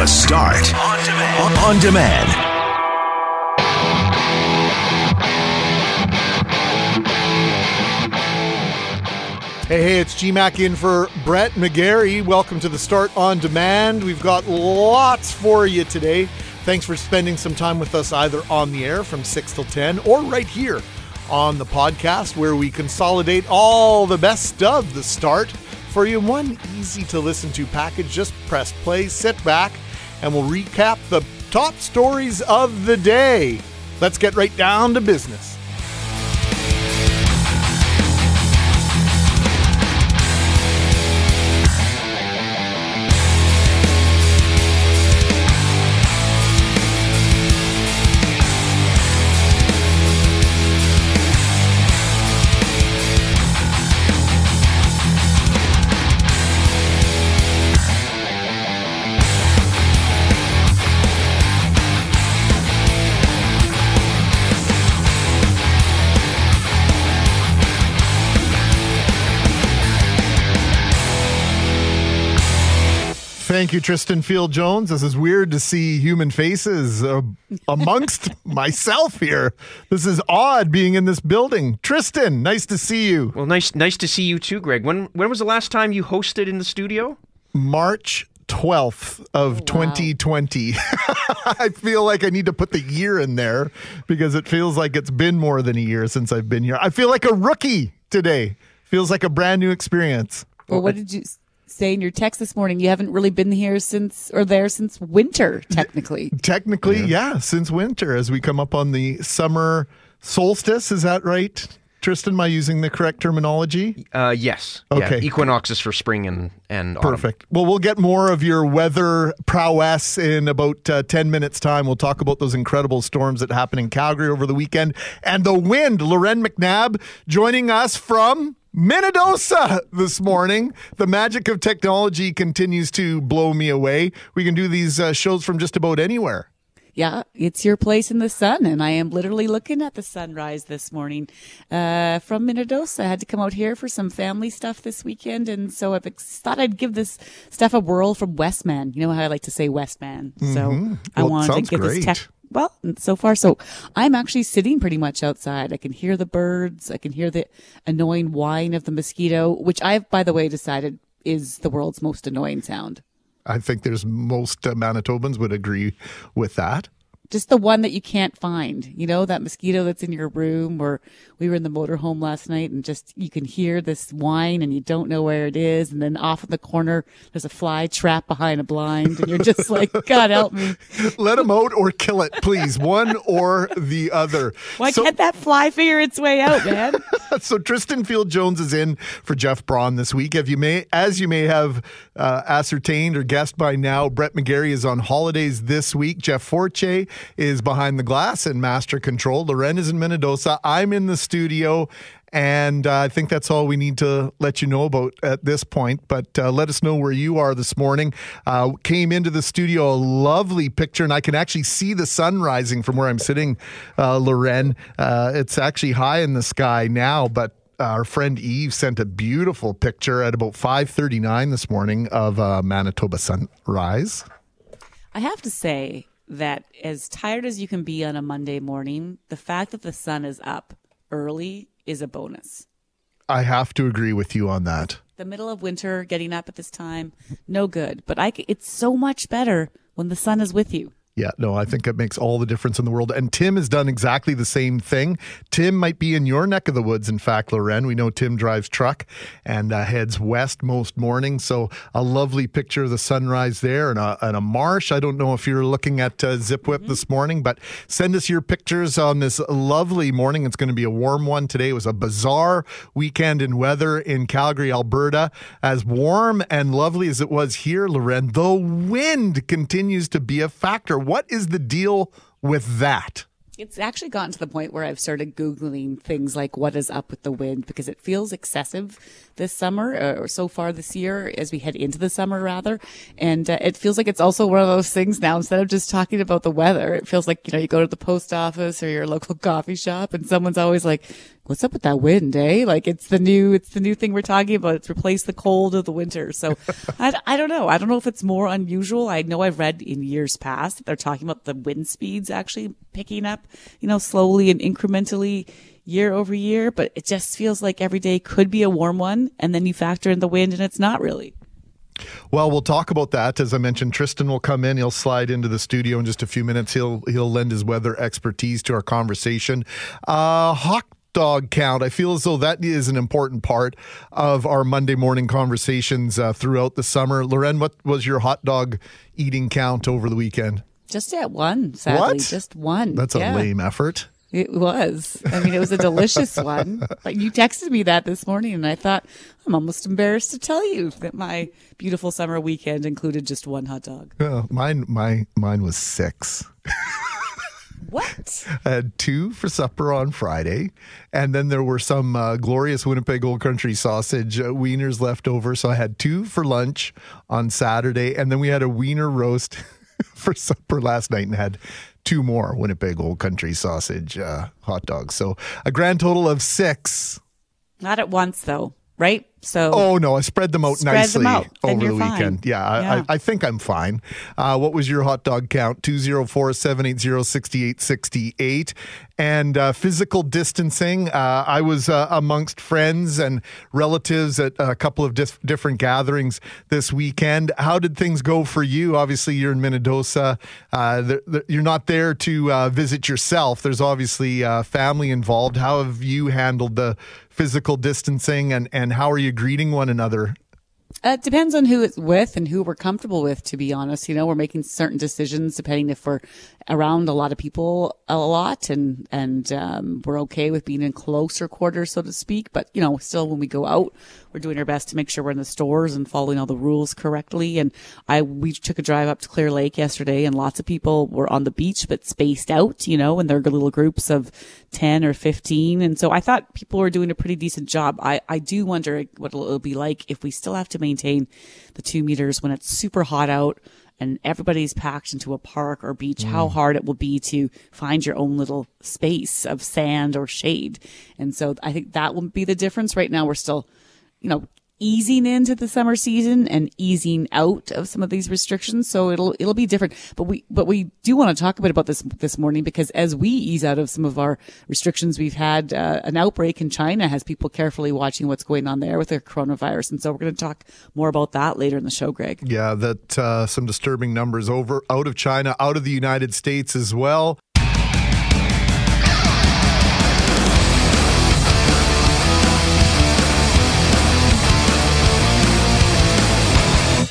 The Start on demand. On demand. Hey, hey, it's GMAC in for Brett McGarry. Welcome to the Start on Demand. We've got lots for you today. Thanks for spending some time with us either on the air from 6 till 10 or right here on the podcast where we consolidate all the best of the start for you in one easy to listen to package. Just press play, sit back, and we'll recap the top stories of the day. Let's get right down to business. Thank you, Tristan Field Jones. This is weird to see human faces uh, amongst myself here. This is odd being in this building. Tristan, nice to see you. Well, nice, nice to see you too, Greg. When when was the last time you hosted in the studio? March 12th of wow. 2020. I feel like I need to put the year in there because it feels like it's been more than a year since I've been here. I feel like a rookie today. Feels like a brand new experience. Well, what did you say in your text this morning? You haven't really been here since or there since winter, technically. Technically, yeah, since winter as we come up on the summer solstice. Is that right? Tristan, am I using the correct terminology? Uh, yes. Okay. Yeah. Equinoxes for spring and and autumn. Perfect. Well, we'll get more of your weather prowess in about uh, 10 minutes' time. We'll talk about those incredible storms that happened in Calgary over the weekend and the wind. Loren McNabb joining us from Minnedosa this morning. The magic of technology continues to blow me away. We can do these uh, shows from just about anywhere. Yeah, it's your place in the sun, and I am literally looking at the sunrise this morning uh, from Minnedosa. I had to come out here for some family stuff this weekend, and so I thought I'd give this stuff a whirl from Westman. You know how I like to say Westman, so Mm-hmm. I Well, wanted to give great. this tech. Well, so far, so I'm actually sitting pretty much outside. I can hear the birds. I can hear the annoying whine of the mosquito, which I've, by the way, decided is the world's most annoying sound. I think there's most uh, Manitobans would agree with that. Just the one that you can't find. You know, that mosquito that's in your room or we were in the motorhome last night and just you can hear this whine and you don't know where it is. And then off in the corner, there's a fly trapped behind a blind and you're just like, God help me. Let them out or kill it, please. One or the other. Why So- can't that fly figure its way out, man? so Tristan Field Jones is in for Jeff Braun this week. If you may, as you may have uh, ascertained or guessed by now, Brett McGarry is on holidays this week. Jeff Forche is behind the glass and master control. Loren is in Minnedosa. I'm in the studio. And uh, I think that's all we need to let you know about at this point. But uh, let us know where you are this morning. Uh, came into the studio, a lovely picture, and I can actually see the sun rising from where I'm sitting, uh, Loren. Uh, it's actually high in the sky now, but our friend Eve sent a beautiful picture at about 5:39 this morning of uh, Manitoba sunrise. I have to say that as tired as you can be on a Monday morning, the fact that the sun is up early is a bonus. I have to agree with you on that. the middle of winter, getting up at this time, no good. But I, it's so much better when the sun is with you. Yeah, no, I think it makes all the difference in the world. And Tim has done exactly the same thing. Tim might be in your neck of the woods, in fact, Loren. We know Tim drives truck and uh, heads west most mornings. So a lovely picture of the sunrise there and a, and a marsh. I don't know if you're looking at uh, ZipWhip this morning, but send us your pictures on this lovely morning. It's going to be a warm one today. It was a bizarre weekend in weather in Calgary, Alberta. As warm and lovely as it was here, Loren, the wind continues to be a factor. What is the deal with that? It's actually gotten to the point where I've started Googling things like what is up with the wind because it feels excessive this summer uh, or so far this year as we head into the summer rather. And uh, it feels like it's also one of those things now instead of just talking about the weather, it feels like, you know, you go to the post office or your local coffee shop and someone's always like, what's up with that wind, eh? Like it's the new, it's the new thing we're talking about. It's replaced the cold of the winter. So I, I don't know. I don't know if it's more unusual. I know I've read in years past that they're talking about the wind speeds actually picking up, you know, slowly and incrementally year over year, but it just feels like every day could be a warm one. And then you factor in the wind and it's not really. Well, we'll talk about that. As I mentioned, Tristan will come in. He'll slide into the studio in just a few minutes. He'll he'll lend his weather expertise to our conversation. Uh, hot dog count. I feel as though that is an important part of our Monday morning conversations uh, throughout the summer. Loren, what was your hot dog eating count over the weekend? Just at one, sadly. What? Just one. That's Yeah. a lame effort. It was. I mean, it was a delicious one. But you texted me that this morning, and I thought I'm almost embarrassed to tell you that my beautiful summer weekend included just one hot dog. Uh, mine, my mine was six. What? I had two for supper on Friday, and then there were some uh, glorious Winnipeg Old Country sausage uh, wieners left over. So I had two for lunch on Saturday, and then we had a wiener roast for supper last night, and had two more Winnipeg Old Country sausage uh, hot dogs. So a grand total of six. Not at once, though, right? So Oh no, I spread them out Spread nicely them out, over the you're fine. weekend. Yeah, I, Yeah. I, I think I'm fine. Uh, what was your hot dog count? 204-780-6868. And uh, physical distancing. Uh, I was uh, amongst friends and relatives at a couple of dif- different gatherings this weekend. How did things go for you? Obviously, you're in Minnedosa. Uh, th- th- you're not there to uh, visit yourself. There's obviously uh, family involved. How have you handled the physical distancing and, and how are you greeting one another? Uh, it depends on who it's with and who we're comfortable with, to be honest. You know, we're making certain decisions depending if we're around a lot of people a lot and, and, um, we're okay with being in closer quarters, so to speak. But, you know, still when we go out, we're doing our best to make sure we're in the stores and following all the rules correctly. And I, we took a drive up to Clear Lake yesterday and lots of people were on the beach, but spaced out, you know, and they're little groups of 10 or 15. And so I thought people were doing a pretty decent job. I, I do wonder what it'll be like if we still have to maintain the two meters when it's super hot out and everybody's packed into a park or beach, how mm. hard it will be to find your own little space of sand or shade. And so I think that will be the difference. Right now, we're still, you know, easing into the summer season and easing out of some of these restrictions. So it'll, it'll be different. But we, but we do want to talk a bit about this this morning because as we ease out of some of our restrictions, we've had uh, an outbreak in China has people carefully watching what's going on there with their coronavirus. And so we're going to talk more about that later in the show, Greg. Yeah, that uh, some disturbing numbers over out of China, out of the United States as well.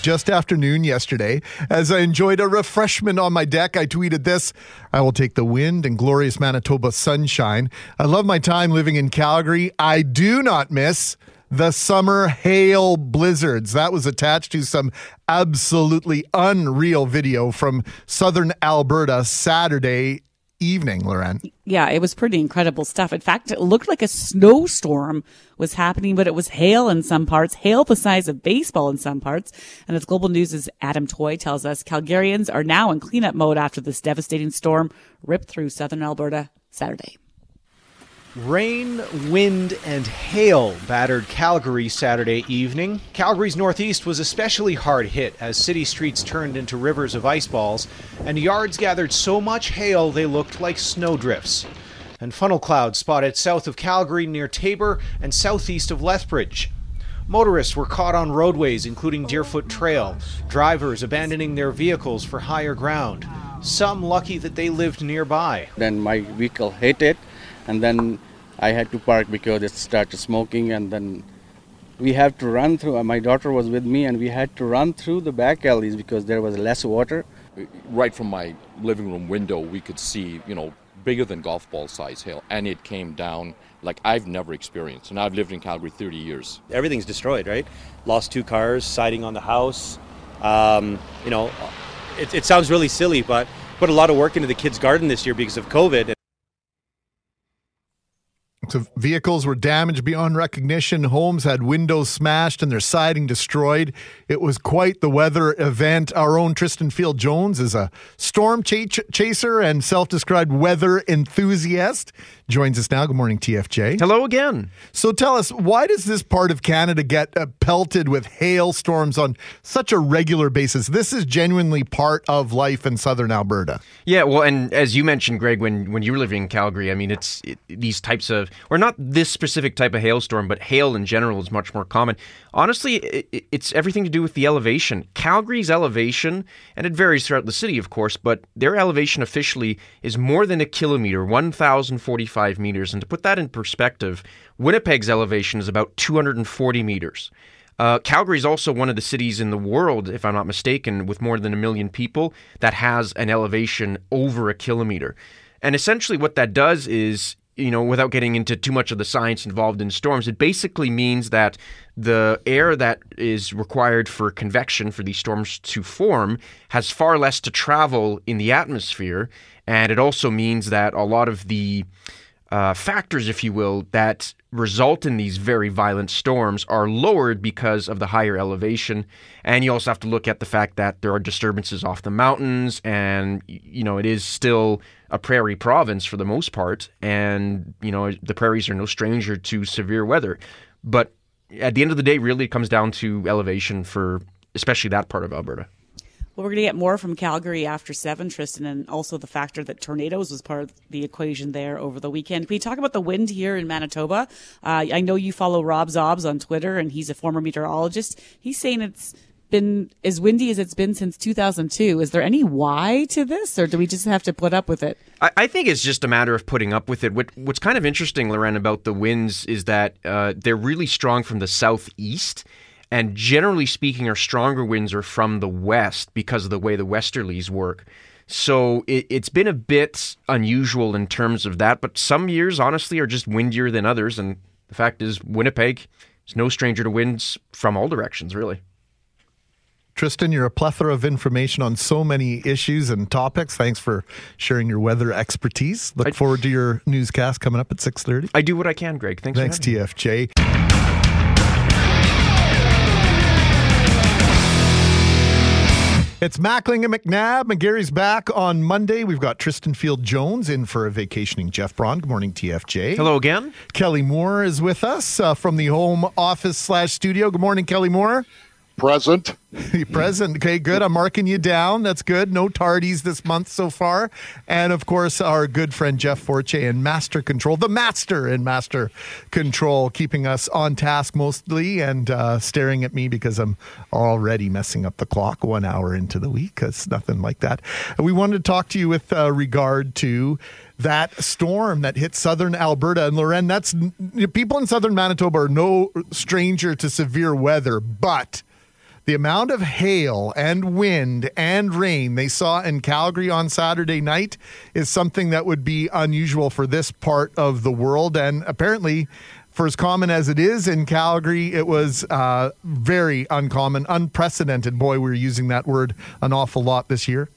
Just after noon yesterday, as I enjoyed a refreshment on my deck, I tweeted this I will take the wind and glorious Manitoba sunshine. I love my time living in Calgary. I do not miss the summer hail blizzards. That was attached to some absolutely unreal video from southern Alberta Saturday evening, Loren. Yeah, it was pretty incredible stuff. In fact, it looked like a snowstorm was happening, but it was hail in some parts, hail the size of baseball in some parts. And as Global News' Adam Toy tells us, Calgarians are now in cleanup mode after this devastating storm ripped through southern Alberta Saturday. Rain, wind, and hail battered Calgary Saturday evening. Calgary's northeast was especially hard hit as city streets turned into rivers of ice balls, and yards gathered so much hail they looked like snowdrifts. And funnel clouds spotted south of Calgary near Taber and southeast of Lethbridge. Motorists were caught on roadways, including Deerfoot Trail, drivers abandoning their vehicles for higher ground, some lucky that they lived nearby. Then my vehicle hit it, and then I had to park because it started smoking, and then we have to run through. uh, My daughter was with me, and we had to run through the back alleys because there was less water. right from my living room window, we could see, you know, bigger than golf ball size hail, and it came down like I've never experienced. And I've lived in Calgary 30 years. everything's destroyed, right? Lost two cars, siding on the house. Um, you know, it, it sounds really silly, but put a lot of work into the kids' garden this year because of COVID. So vehicles were damaged beyond recognition. Homes had windows smashed and their siding destroyed. It was quite the weather event. Our own Tristan Field Jones is a storm ch- chaser and self-described weather enthusiast. Joins us now. Good morning, TFJ. Hello again. So tell us, why does this part of Canada get uh, pelted with hailstorms on such a regular basis? This is genuinely part of life in southern Alberta. Yeah, well, and as you mentioned, Greg, when when you were living in Calgary, I mean, it's it, these types of, or not this specific type of hailstorm, but hail in general is much more common. Honestly, it, it's everything to do with the elevation. Calgary's elevation, and it varies throughout the city, of course, but their elevation officially is more than a kilometer, 1,045 meters. And to put that in perspective, Winnipeg's elevation is about 240 meters. Uh, Calgary is also one of the cities in the world, if I'm not mistaken, with more than a million people that has an elevation over a kilometer. And essentially, what that does is you know, without getting into too much of the science involved in storms, it basically means that the air that is required for convection for these storms to form has far less to travel in the atmosphere. And it also means that a lot of the uh, factors, if you will, that result in these very violent storms are lowered because of the higher elevation. And you also have to look at the fact that there are disturbances off the mountains, and, you know, it is still a prairie province for the most part. And, you know, the prairies are no stranger to severe weather. But at the end of the day, really, it comes down to elevation for especially that part of Alberta. Well, we're going to get more from Calgary after seven, Tristan, and also the factor that tornadoes was part of the equation there over the weekend. Can we talk about the wind here in Manitoba? Uh, I know you follow Rob's Obs on Twitter, and he's a former meteorologist. He's saying it's been as windy as it's been since 2002. Is there any why to this, or do we just have to put up with it? I, I think it's just a matter of putting up with it. What, what's kind of interesting, Loren, about the winds is that uh, they're really strong from the southeast. And generally speaking, our stronger winds are from the west because of the way the westerlies work. So it, has been a bit unusual in terms of that. But some years, honestly, are just windier than others. And the fact is, Winnipeg is no stranger to winds from all directions, really. Tristan, you're a plethora of information on so many issues and topics. Thanks for sharing your weather expertise. Look I, forward to your newscast coming up at 6:30. I do what I can, Greg. Thanks. Thanks, TFJ. It's Mackling and McNabb. McGarry's back on Monday. We've got Tristan Field Jones in for a vacationing Jeff Braun. Good morning, TFJ. Hello again. Kelly Moore is with us uh, from the home office slash studio. Good morning, Kelly Moore. Present. Present. Okay, good. I'm marking you down. That's good. No tardies this month so far. And of course, our good friend Jeff Forche in Master Control, the master in Master Control, keeping us on task mostly and uh, staring at me because I'm already messing up the clock one hour into the week. It's nothing like that. We wanted to talk to you with uh, regard to that storm that hit southern Alberta and Loren. That's people in southern Manitoba are no stranger to severe weather, but the amount of hail and wind and rain they saw in Calgary on Saturday night is something that would be unusual for this part of the world. And apparently, for as common as it is in Calgary, it was uh, very uncommon, unprecedented. Boy, we are using that word an awful lot this year.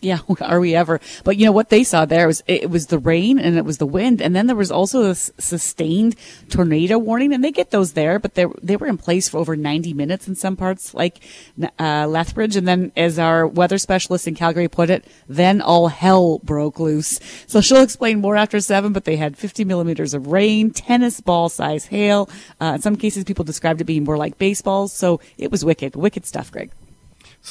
Yeah, are we ever? But you know what they saw there was it was the rain and it was the wind, and then there was also this sustained tornado warning, and they get those there, but they they were in place for over ninety minutes in some parts, like uh, Lethbridge, and then as our weather specialist in Calgary put it, then all hell broke loose. So she'll explain more after seven, but they had fifty millimeters of rain, tennis ball size hail. Uh, in some cases, people described it being more like baseballs. So it was wicked, wicked stuff, Greg.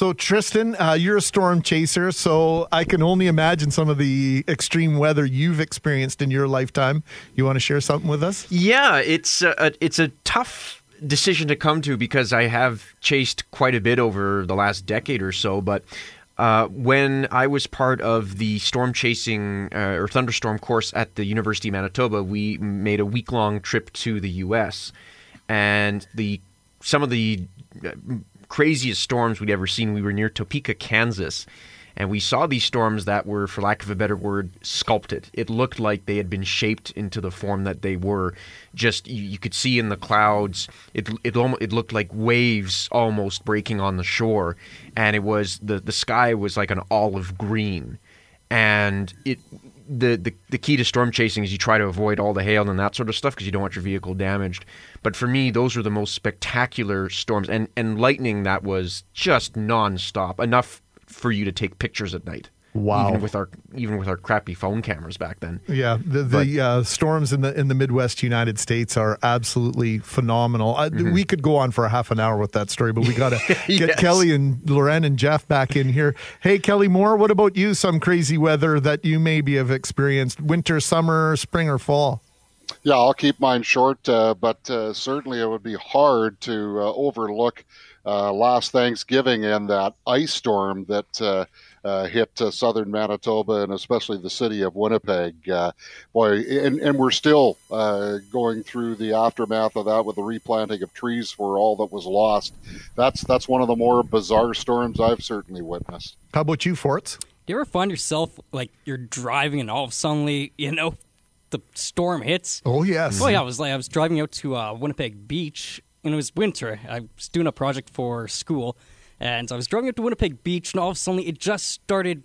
So, Tristan, uh, you're a storm chaser, so I can only imagine some of the extreme weather you've experienced in your lifetime. You want to share something with us? Yeah, it's a, it's a tough decision to come to because I have chased quite a bit over the last decade or so, but uh, when I was part of the storm chasing uh, or thunderstorm course at the University of Manitoba, we made a week long trip to the U.S. and the some of the uh, craziest storms we'd ever seen. We were near Topeka, Kansas, and we saw these storms that were, for lack of a better word, sculpted. It looked like they had been shaped into the form that they were. Just you, you could see in the clouds, it it it looked like waves almost breaking on the shore, and it was the the sky was like an olive green, and it the, the the key to storm chasing is you try to avoid all the hail and that sort of stuff because you don't want your vehicle damaged. But for me, those are the most spectacular storms, and and lightning that was just nonstop, enough for you to take pictures at night. Wow. Even with our even with our crappy phone cameras back then. Yeah, the the uh, storms in the in the Midwest United States are absolutely phenomenal. Uh, We could go on for a half an hour with that story, but we got to get Mm-hmm. Yes. Kelly and Loren and Jeff back in here. Hey, Kelly Moore, what about you? Some crazy weather that you maybe have experienced: winter, summer, spring, or fall? Yeah, I'll keep mine short, uh, but uh, certainly it would be hard to uh, overlook uh, last Thanksgiving and that ice storm that uh, hit uh, southern Manitoba and especially the city of Winnipeg. Uh, boy, and, and we're still uh, going through the aftermath of that with the replanting of trees for all that was lost. That's that's one of the more bizarre storms I've certainly witnessed. How about you, Forts? Do you ever find yourself like you're driving and all of a sudden, you know, the storm hits? Oh yes. Oh yeah, I was like I was driving out to uh, Winnipeg Beach and it was winter. I was doing a project for school, and so I was driving up to Winnipeg Beach, and all of a sudden it just started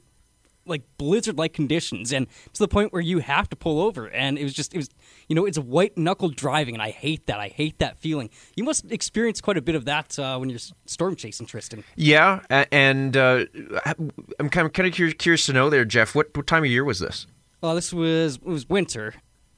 like blizzard-like conditions, and to the point where you have to pull over. And it was just it was you know it's white knuckle driving, and I hate that. I hate that feeling. You must experience quite a bit of that uh, when you're storm chasing, Tristan. Yeah, and uh, I'm kind of kind of curious, to know there, Jeff. What what time of year was this? Uh, this was it was winter.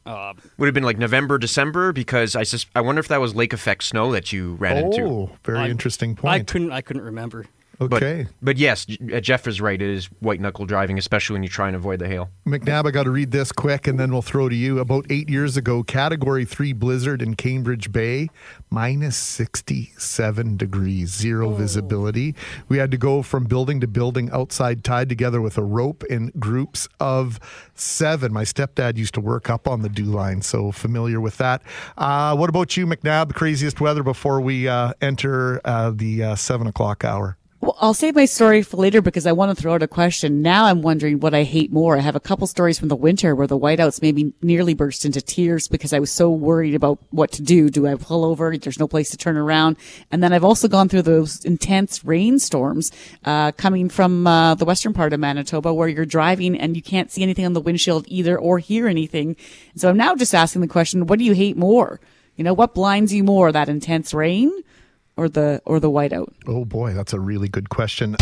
Uh, Would have been like November, December? Because I sus- I wonder if that was lake effect snow that you ran into. Oh, very I- interesting I point. couldn't I couldn't remember. But, okay. but yes, uh, Jeff is right. It is white knuckle driving, especially when you try and avoid the hail. McNabb, I got to read this quick and then we'll throw to you. About eight years ago, Category 3 blizzard in Cambridge Bay, minus 67 degrees, zero visibility. We had to go from building to building outside, tied together with a rope in groups of seven. My stepdad used to work up on the dew line, so familiar with that. Uh, what about you, McNabb? The craziest weather before we uh, enter uh, the uh, seven o'clock hour? Well, I'll save my story for later because I want to throw out a question. Now I'm wondering what I hate more. I have a couple stories from the winter where the whiteouts made me nearly burst into tears because I was so worried about what to do. Do I pull over? There's no place to turn around. And then I've also gone through those intense rainstorms, uh, coming from, uh, the western part of Manitoba where you're driving and you can't see anything on the windshield either or hear anything. So I'm now just asking the question, what do you hate more? You know, what blinds you more, that intense rain or the, or the whiteout? Oh boy, that's a really good question.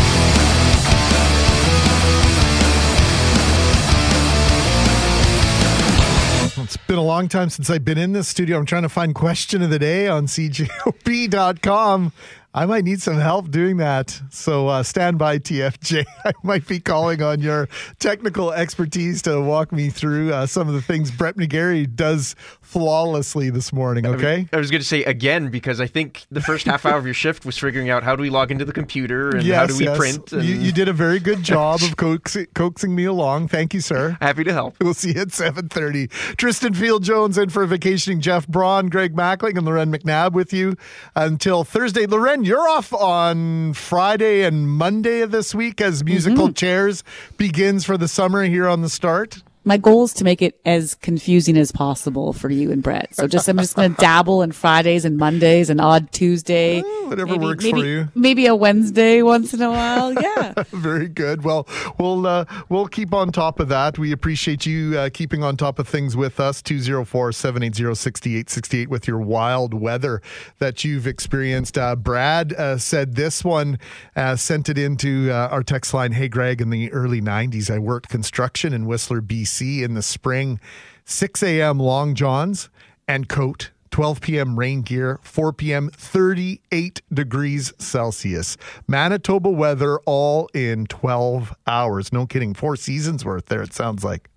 It's been a long time since I've been in this studio. I'm trying to find question of the day on cjob.com. I might need some help doing that. So uh, stand by, TFJ. I might be calling on your technical expertise to walk me through uh, some of the things Brett McGarry does flawlessly this morning. Okay. I was going to say again because I think the first half hour of your shift was figuring out how do we log into the computer and how do we print. And You, you did a very good job of coaxing, coaxing me along. Thank you, sir. Happy to help. We'll see you at 7.30. Tristan Field Jones in for vacationing Jeff Braun, Greg Mackling, and Loren McNabb with you until Thursday. Loren, you're off on Friday and Monday of this week as musical mm-hmm. chairs begins for the summer here on the start. My goal is to make it as confusing as possible for you and Brett. So just I'm just going to dabble in Fridays and Mondays and odd Tuesday, whatever works for maybe, you. Maybe a Wednesday once in a while. Yeah. Very good. Well, we'll uh, we'll keep on top of that. We appreciate you uh, keeping on top of things with us. 204-780-6868 with your wild weather that you've experienced. Uh, Brad uh, said this one uh, sent it into uh, our text line. Hey, Greg, in the early 90s, I worked construction in Whistler, BC in the spring. 6 a.m. long johns and coat 12 p.m. rain gear, 4 p.m. 38 degrees Celsius. Manitoba weather all in 12 hours. No kidding. Four seasons worth there, it sounds like.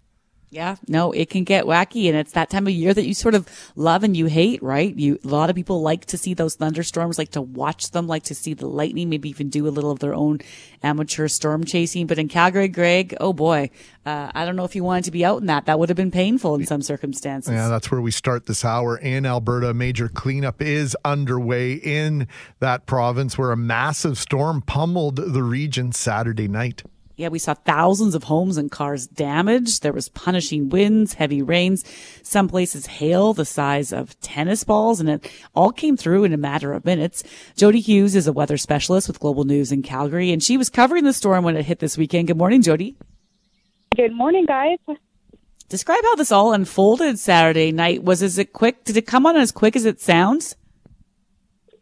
Yeah, no, it can get wacky, and it's that time of year that you sort of love and you hate, right? You a lot of people like to see those thunderstorms, like to watch them, like to see the lightning, maybe even do a little of their own amateur storm chasing. But in Calgary, Greg, oh boy, uh, I don't know if you wanted to be out in that. That would have been painful in some circumstances. Yeah, that's where we start this hour in Alberta. Major cleanup is underway in that province where a massive storm pummeled the region Saturday night. Yeah, we saw thousands of homes and cars damaged. There was punishing winds, heavy rains, some places hail the size of tennis balls, and it all came through in a matter of minutes. Jody Hughes is a weather specialist with Global News in Calgary, and she was covering the storm when it hit this weekend. Good morning, Jody. Good morning, guys. Describe how this all unfolded Saturday night. Was is it quick? Did it come on as quick as it sounds?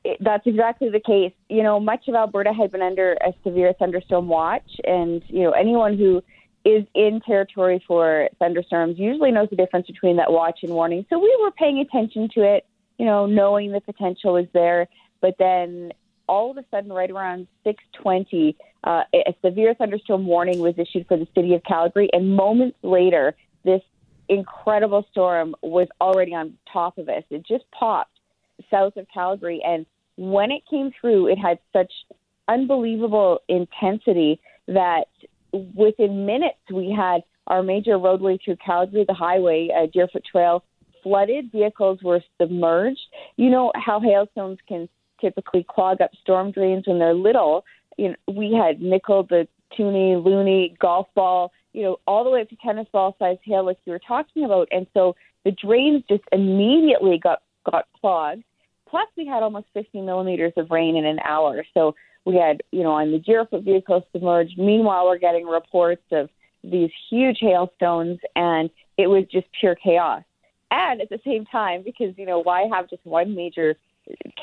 It, that's exactly the case. You know, much of Alberta had been under a severe thunderstorm watch, and you know anyone who is in territory for thunderstorms usually knows the difference between that watch and warning. So we were paying attention to it, you know, knowing the potential was there. But then all of a sudden, right around 6:20, uh, a severe thunderstorm warning was issued for the city of Calgary, and moments later, this incredible storm was already on top of us. It just popped south of Calgary, and when it came through, it had such unbelievable intensity that within minutes we had our major roadway through Calgary, the highway, uh, Deerfoot Trail, flooded. Vehicles were submerged. You know how hailstones can typically clog up storm drains when they're little. You know, we had nickel, the toonie, loonie, golf ball, you know, all the way up to tennis ball size hail, like you were talking about. And so the drains just immediately got got clogged. Plus, we had almost 50 millimeters of rain in an hour. So we had, you know, on the Deerfoot vehicles submerged. Meanwhile, we're getting reports of these huge hailstones, and it was just pure chaos. And at the same time, because, you know, why have just one major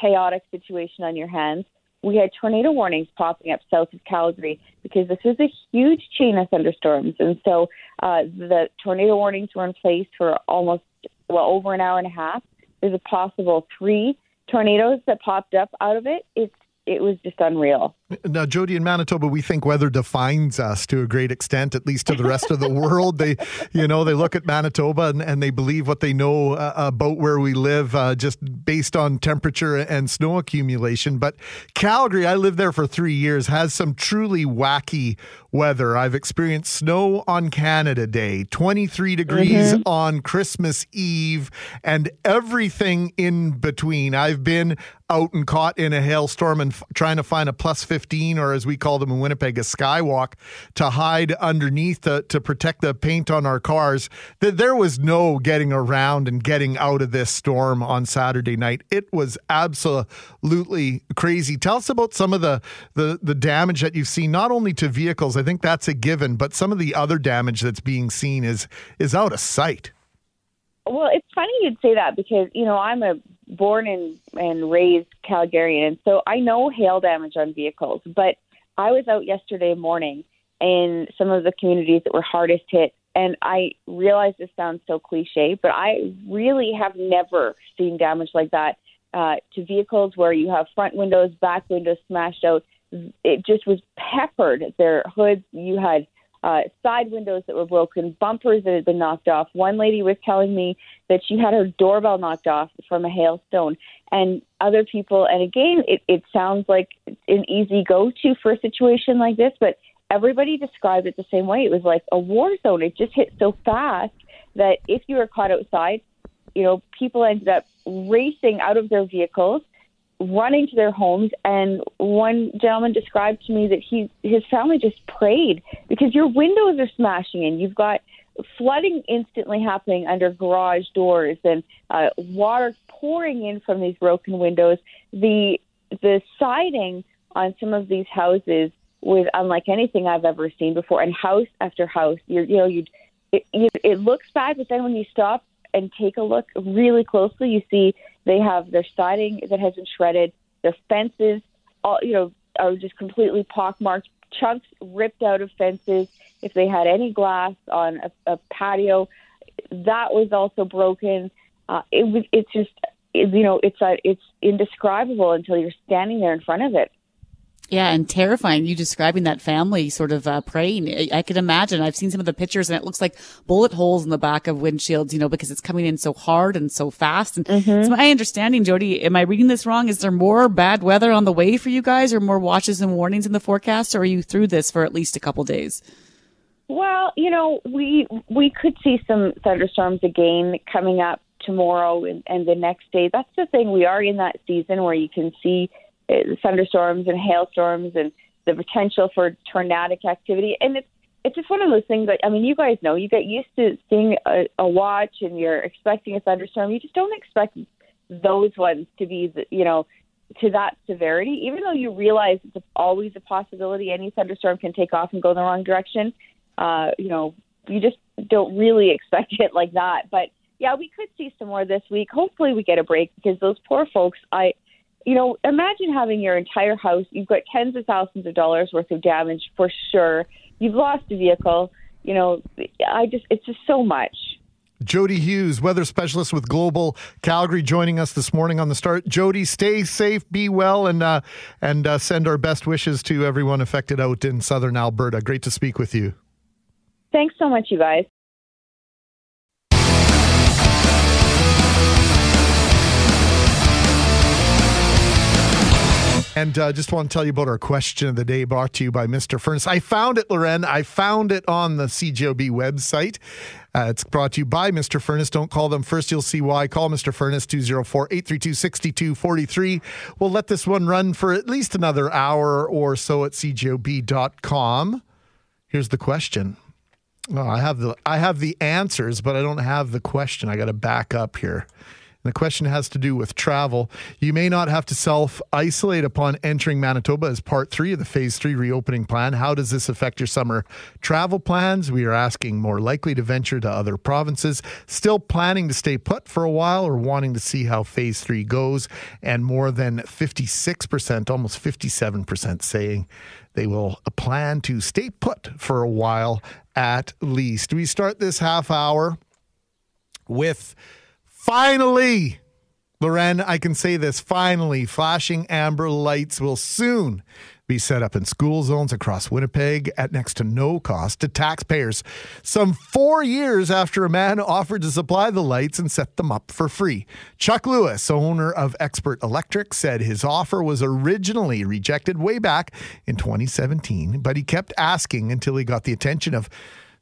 chaotic situation on your hands? We had tornado warnings popping up south of Calgary because this was a huge chain of thunderstorms. And so uh, the tornado warnings were in place for almost, well, over an hour and a half. There's a possible three tornadoes that popped up out of it. It's it was just unreal. Now, Jody, in Manitoba, we think weather defines us to a great extent, at least to the rest of the world. They, you know, they look at Manitoba and, and they believe what they know uh, about where we live uh, just based on temperature and snow accumulation. But Calgary, I lived there for three years, has some truly wacky weather. I've experienced snow on Canada Day, 23 degrees mm-hmm. on Christmas Eve, and everything in between. I've been out and caught in a hailstorm and f- trying to find a plus 15 or as we call them in Winnipeg a skywalk to hide underneath to, to protect the paint on our cars that there was no getting around and getting out of this storm on Saturday night. It was absolutely crazy. Tell us about some of the the, the damage that you've seen not only to vehicles I think that's a given but some of the other damage that's being seen is is out of sight well, it's funny you'd say that because you know I'm a born and and raised Calgarian, and so I know hail damage on vehicles. But I was out yesterday morning in some of the communities that were hardest hit, and I realize this sounds so cliche, but I really have never seen damage like that uh, to vehicles where you have front windows, back windows smashed out. It just was peppered. Their hoods, you had uh, side windows that were broken, bumpers that had been knocked off. One lady was telling me that she had her doorbell knocked off from a hailstone, and other people. And again, it, it sounds like an easy go-to for a situation like this, but everybody described it the same way. It was like a war zone. It just hit so fast that if you were caught outside, you know, people ended up racing out of their vehicles running to their homes and one gentleman described to me that he his family just prayed because your windows are smashing in. You've got flooding instantly happening under garage doors and uh, water pouring in from these broken windows. The the siding on some of these houses was unlike anything I've ever seen before and house after house you're you know you'd it, it looks bad but then when you stop and take a look really closely you see they have their siding that has been shredded, their fences, all you know, are just completely pockmarked, chunks ripped out of fences. If they had any glass on a, a patio, that was also broken. Uh, it was. It's just, you know, it's a, uh, it's indescribable until you're standing there in front of it. Yeah, and terrifying. You describing that family sort of uh, praying. I, I could imagine. I've seen some of the pictures, and it looks like bullet holes in the back of windshields. You know, because it's coming in so hard and so fast. And mm-hmm. it's my understanding, Jody. Am I reading this wrong? Is there more bad weather on the way for you guys, or more watches and warnings in the forecast, or are you through this for at least a couple days? Well, you know, we we could see some thunderstorms again coming up tomorrow and, and the next day. That's the thing. We are in that season where you can see thunderstorms and hailstorms and the potential for tornadic activity. And it's it's just one of those things that I mean, you guys know you get used to seeing a, a watch and you're expecting a thunderstorm. You just don't expect those ones to be, you know, to that severity. Even though you realize it's always a possibility, any thunderstorm can take off and go in the wrong direction. Uh, you know, you just don't really expect it like that. But yeah, we could see some more this week. Hopefully, we get a break because those poor folks. I, you know, imagine having your entire house. You've got tens of thousands of dollars worth of damage for sure. You've lost a vehicle. You know, I just it's just so much. Jody Hughes, weather specialist with Global Calgary, joining us this morning on the start. Jody, stay safe, be well, and uh, and uh, send our best wishes to everyone affected out in southern Alberta. Great to speak with you. Thanks so much, you guys. And uh, just want to tell you about our question of the day brought to you by Mr. Furnace. I found it, Loren. I found it on the CJOB website. Uh, it's brought to you by Mr. Furnace. Don't call them first. You'll see why. Call Mr. Furnace 204 832 6243. We'll let this one run for at least another hour or so at cjob.com. Here's the question. Oh, I have the I have the answers, but I don't have the question. I got to back up here. The question has to do with travel. You may not have to self isolate upon entering Manitoba as part three of the phase three reopening plan. How does this affect your summer travel plans? We are asking more likely to venture to other provinces, still planning to stay put for a while, or wanting to see how phase three goes. And more than 56%, almost 57% saying they will plan to stay put for a while at least. We start this half hour with Finally, Loren, I can say this finally, flashing amber lights will soon be set up in school zones across Winnipeg at next to no cost to taxpayers. Some four years after a man offered to supply the lights and set them up for free. Chuck Lewis, owner of Expert Electric, said his offer was originally rejected way back in 2017, but he kept asking until he got the attention of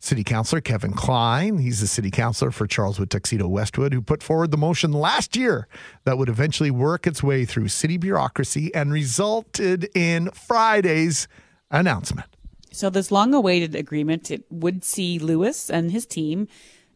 City Councilor Kevin Klein. He's the city councilor for Charleswood Tuxedo Westwood, who put forward the motion last year that would eventually work its way through city bureaucracy and resulted in Friday's announcement. So, this long awaited agreement, it would see Lewis and his team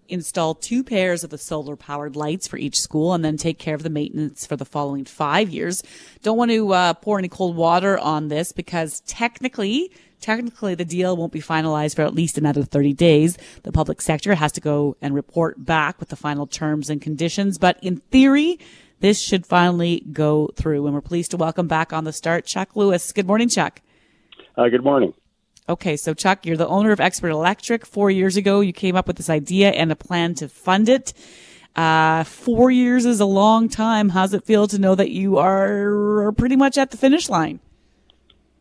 install two pairs of the solar powered lights for each school and then take care of the maintenance for the following five years. Don't want to uh, pour any cold water on this because technically, Technically, the deal won't be finalized for at least another 30 days. The public sector has to go and report back with the final terms and conditions. But in theory, this should finally go through. And we're pleased to welcome back on the start Chuck Lewis. Good morning, Chuck. Uh, good morning. Okay, so Chuck, you're the owner of Expert Electric. Four years ago, you came up with this idea and a plan to fund it. Uh, four years is a long time. How's it feel to know that you are pretty much at the finish line?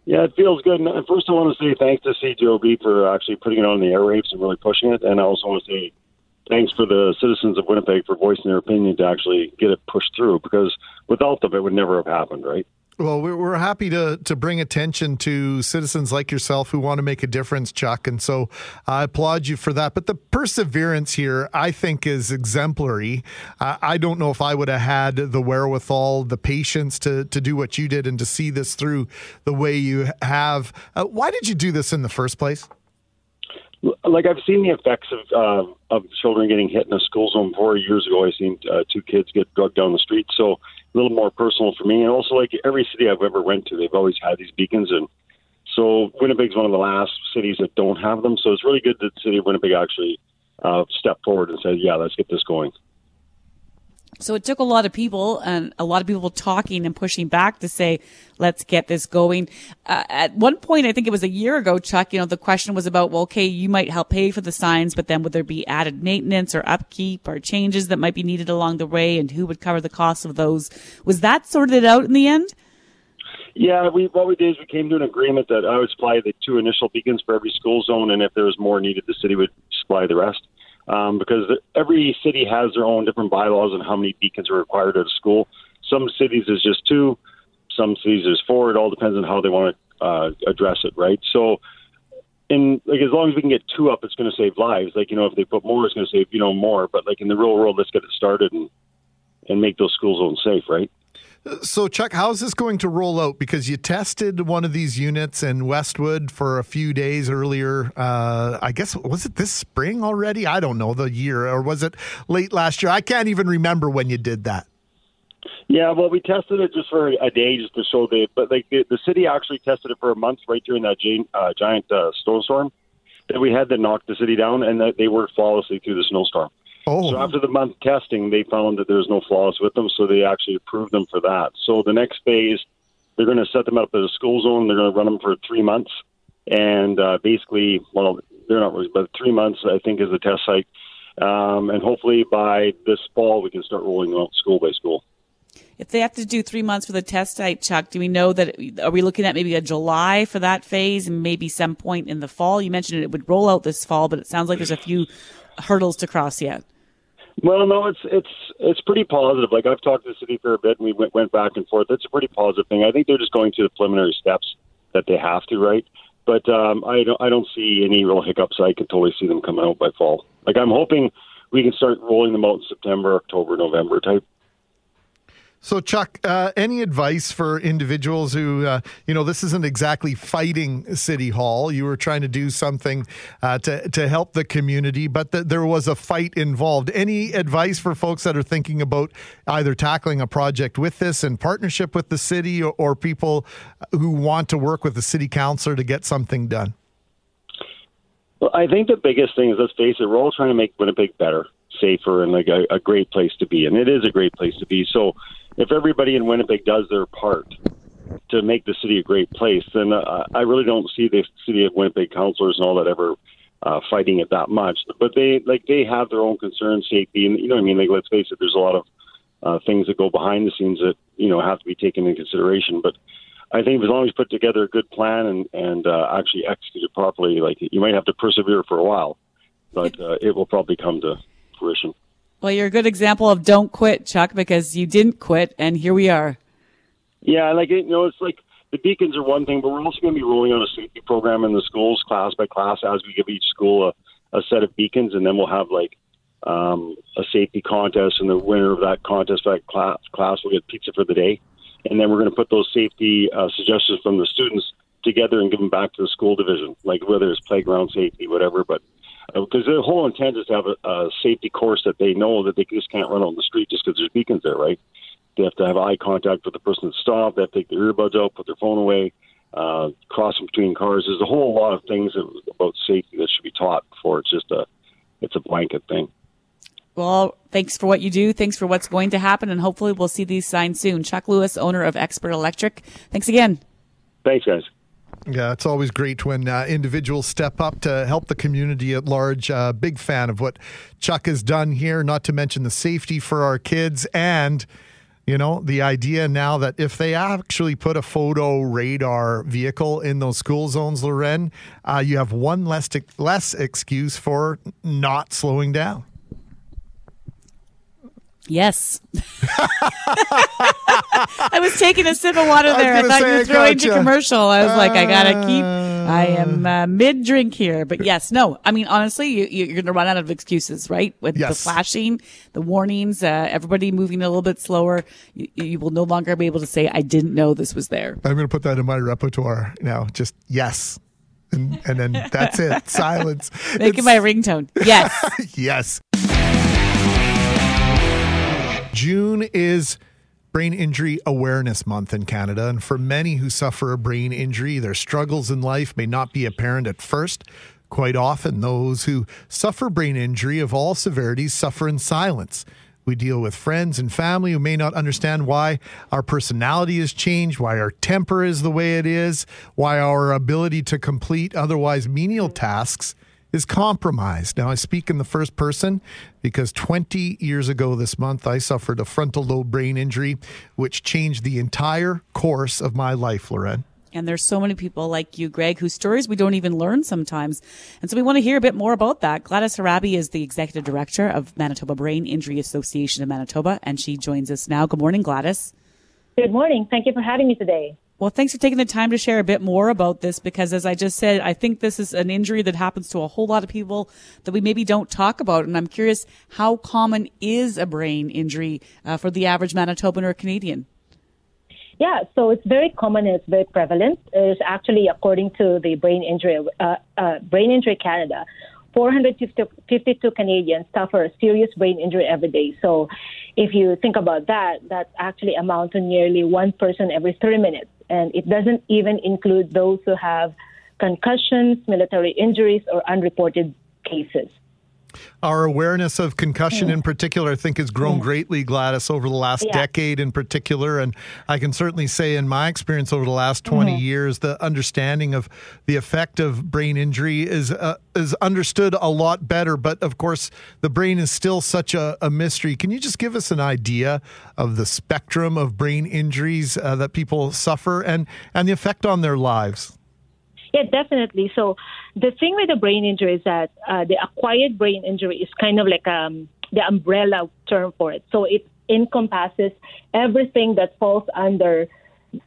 Yeah, it feels good. And first, I want to say thanks to CJOB for actually putting it on the airwaves and really pushing it. And I also want to say thanks for the citizens of Winnipeg for voicing their opinion to actually get it pushed through because without them, it would never have happened, right? Well, we're happy to to bring attention to citizens like yourself who want to make a difference, Chuck, and so I applaud you for that. But the perseverance here, I think, is exemplary. I don't know if I would have had the wherewithal, the patience to to do what you did and to see this through the way you have. Uh, why did you do this in the first place? Like I've seen the effects of uh, of children getting hit in a school zone four years ago. I seen uh, two kids get drugged down the street, so a little more personal for me. And also, like every city I've ever went to, they've always had these beacons, and so Winnipeg's one of the last cities that don't have them. So it's really good that the city of Winnipeg actually uh, stepped forward and said, "Yeah, let's get this going." So it took a lot of people and a lot of people talking and pushing back to say, let's get this going. Uh, at one point, I think it was a year ago, Chuck, you know, the question was about, well, okay, you might help pay for the signs, but then would there be added maintenance or upkeep or changes that might be needed along the way and who would cover the cost of those? Was that sorted out in the end? Yeah, we what we did is we came to an agreement that I would supply the two initial beacons for every school zone, and if there was more needed, the city would supply the rest um, because every city has their own different bylaws on how many beacons are required at a school. Some cities is just two, some cities is four. It all depends on how they want to uh, address it, right? So, in like as long as we can get two up, it's going to save lives. Like you know, if they put more, it's going to save you know more. But like in the real world, let's get it started and and make those school zones safe, right? So, Chuck, how is this going to roll out? Because you tested one of these units in Westwood for a few days earlier. Uh, I guess, was it this spring already? I don't know the year, or was it late last year? I can't even remember when you did that. Yeah, well, we tested it just for a day just to show the, but like the, the city actually tested it for a month right during that giant, uh, giant uh, snowstorm. that we had that knocked the city down, and that they worked flawlessly through the snowstorm. Oh. So after the month testing, they found that there was no flaws with them, so they actually approved them for that. So the next phase, they're going to set them up as a school zone. They're going to run them for three months, and uh, basically, well, they're not really, but three months I think is the test site, um, and hopefully by this fall we can start rolling them out school by school. If they have to do three months for the test site, Chuck, do we know that? Are we looking at maybe a July for that phase, and maybe some point in the fall? You mentioned it would roll out this fall, but it sounds like there's a few hurdles to cross yet. Well, no, it's it's it's pretty positive. Like I've talked to the city for a bit, and we went, went back and forth. It's a pretty positive thing. I think they're just going through the preliminary steps that they have to, right? But um, I don't I don't see any real hiccups. I can totally see them coming out by fall. Like I'm hoping we can start rolling them out in September, October, November type. So, Chuck, uh, any advice for individuals who, uh, you know, this isn't exactly fighting City Hall. You were trying to do something uh, to to help the community, but th- there was a fight involved. Any advice for folks that are thinking about either tackling a project with this in partnership with the city, or, or people who want to work with the city councilor to get something done? Well, I think the biggest thing is let's face it, we're all trying to make Winnipeg better, safer, and like a, a great place to be, and it is a great place to be. So if everybody in Winnipeg does their part to make the city a great place, then uh, I really don't see the city of Winnipeg councilors and all that ever uh, fighting it that much. But they like they have their own concerns, safety, and you know what I mean. Like let's face it, there's a lot of uh, things that go behind the scenes that you know have to be taken into consideration. But I think as long as you put together a good plan and and uh, actually execute it properly, like you might have to persevere for a while, but uh, it will probably come to fruition. Well, you're a good example of don't quit, Chuck, because you didn't quit, and here we are. Yeah, like you know, it's like the beacons are one thing, but we're also going to be rolling out a safety program in the schools, class by class, as we give each school a, a set of beacons, and then we'll have like um, a safety contest, and the winner of that contest, that class, class will get pizza for the day, and then we're going to put those safety uh, suggestions from the students together and give them back to the school division, like whether it's playground safety, whatever, but because the whole intent is to have a, a safety course that they know that they just can't run on the street just because there's beacons there, right? They have to have eye contact with the person that's stopped. They have to take their earbuds out, put their phone away, uh, crossing between cars. There's a whole lot of things about safety that should be taught before it's just a it's a blanket thing. Well, thanks for what you do. Thanks for what's going to happen, and hopefully we'll see these signs soon. Chuck Lewis, owner of Expert Electric. Thanks again. Thanks, guys. Yeah, it's always great when uh, individuals step up to help the community at large. Uh, big fan of what Chuck has done here, not to mention the safety for our kids and. You know, the idea now that if they actually put a photo radar vehicle in those school zones, Loren, uh, you have one less less excuse for not slowing down. Yes. I was taking a sip of water there. I, I thought you were throwing to commercial. I was uh, like, I gotta keep. I am uh, mid drink here, but yes, no. I mean, honestly, you, are going to run out of excuses, right? With yes. the flashing, the warnings, uh, everybody moving a little bit slower. You, you, will no longer be able to say, "I didn't know this was there." I'm going to put that in my repertoire now. Just yes. And, and then that's it. Silence. Make it's, it my ringtone. Yes. yes. June is Brain Injury Awareness Month in Canada, and for many who suffer a brain injury, their struggles in life may not be apparent at first. Quite often, those who suffer brain injury of all severities suffer in silence. We deal with friends and family who may not understand why our personality has changed, why our temper is the way it is, why our ability to complete otherwise menial tasks is compromised. Now, I speak in the first person because 20 years ago this month, I suffered a frontal lobe brain injury, which changed the entire course of my life, Loren. And there's so many people like you, Greg, whose stories we don't even learn sometimes. And so we want to hear a bit more about that. Gladys Harabi is the executive director of Manitoba Brain Injury Association of Manitoba, and she joins us now. Good morning, Gladys. Good morning. Thank you for having me today. Well, thanks for taking the time to share a bit more about this because, as I just said, I think this is an injury that happens to a whole lot of people that we maybe don't talk about. And I'm curious, how common is a brain injury uh, for the average Manitoban or Canadian? Yeah, so it's very common and it's very prevalent. It's actually, according to the Brain Injury uh, uh, Brain Injury Canada, 452 Canadians suffer a serious brain injury every day. So, if you think about that, that actually amounts to nearly one person every three minutes and it doesn't even include those who have concussions, military injuries, or unreported cases. Our awareness of concussion in particular, I think, has grown greatly, Gladys, over the last Yeah. decade in particular. And I can certainly say, in my experience over the last 20 Mhm. years, the understanding of the effect of brain injury is uh, is understood a lot better. But of course, the brain is still such a, a mystery. Can you just give us an idea of the spectrum of brain injuries uh, that people suffer and, and the effect on their lives? Yeah, definitely. So the thing with the brain injury is that uh, the acquired brain injury is kind of like um, the umbrella term for it. So it encompasses everything that falls under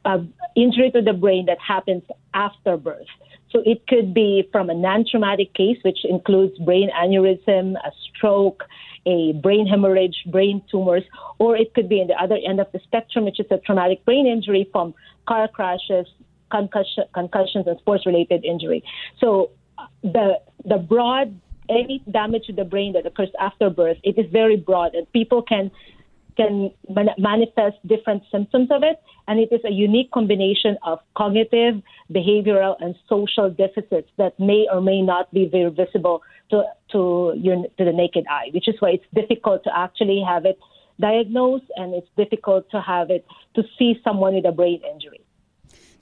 uh, injury to the brain that happens after birth. So it could be from a non-traumatic case, which includes brain aneurysm, a stroke, a brain hemorrhage, brain tumors, or it could be in the other end of the spectrum, which is a traumatic brain injury from car crashes, concussion, concussions, and sports-related injury. So uh, the the broad any damage to the brain that occurs after birth, it is very broad, and people can can man- manifest different symptoms of it, and it is a unique combination of cognitive, behavioral, and social deficits that may or may not be very visible to to your to the naked eye, which is why it's difficult to actually have it diagnosed, and it's difficult to have it to see someone with a brain injury.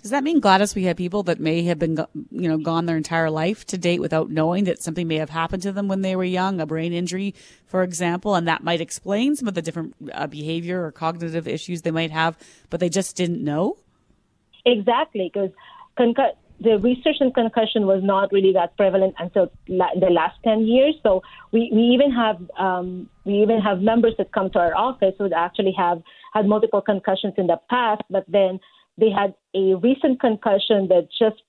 Does that mean, Gladys, we have people that may have been, you know, gone their entire life to date without knowing that something may have happened to them when they were young, a brain injury, for example, and that might explain some of the different uh, behavior or cognitive issues they might have, but they just didn't know? Exactly, because concu- the research in concussion was not really that prevalent until la- the last 10 years. So we, we even have um, we even have members that come to our office who actually have had multiple concussions in the past, but then they had a recent concussion that just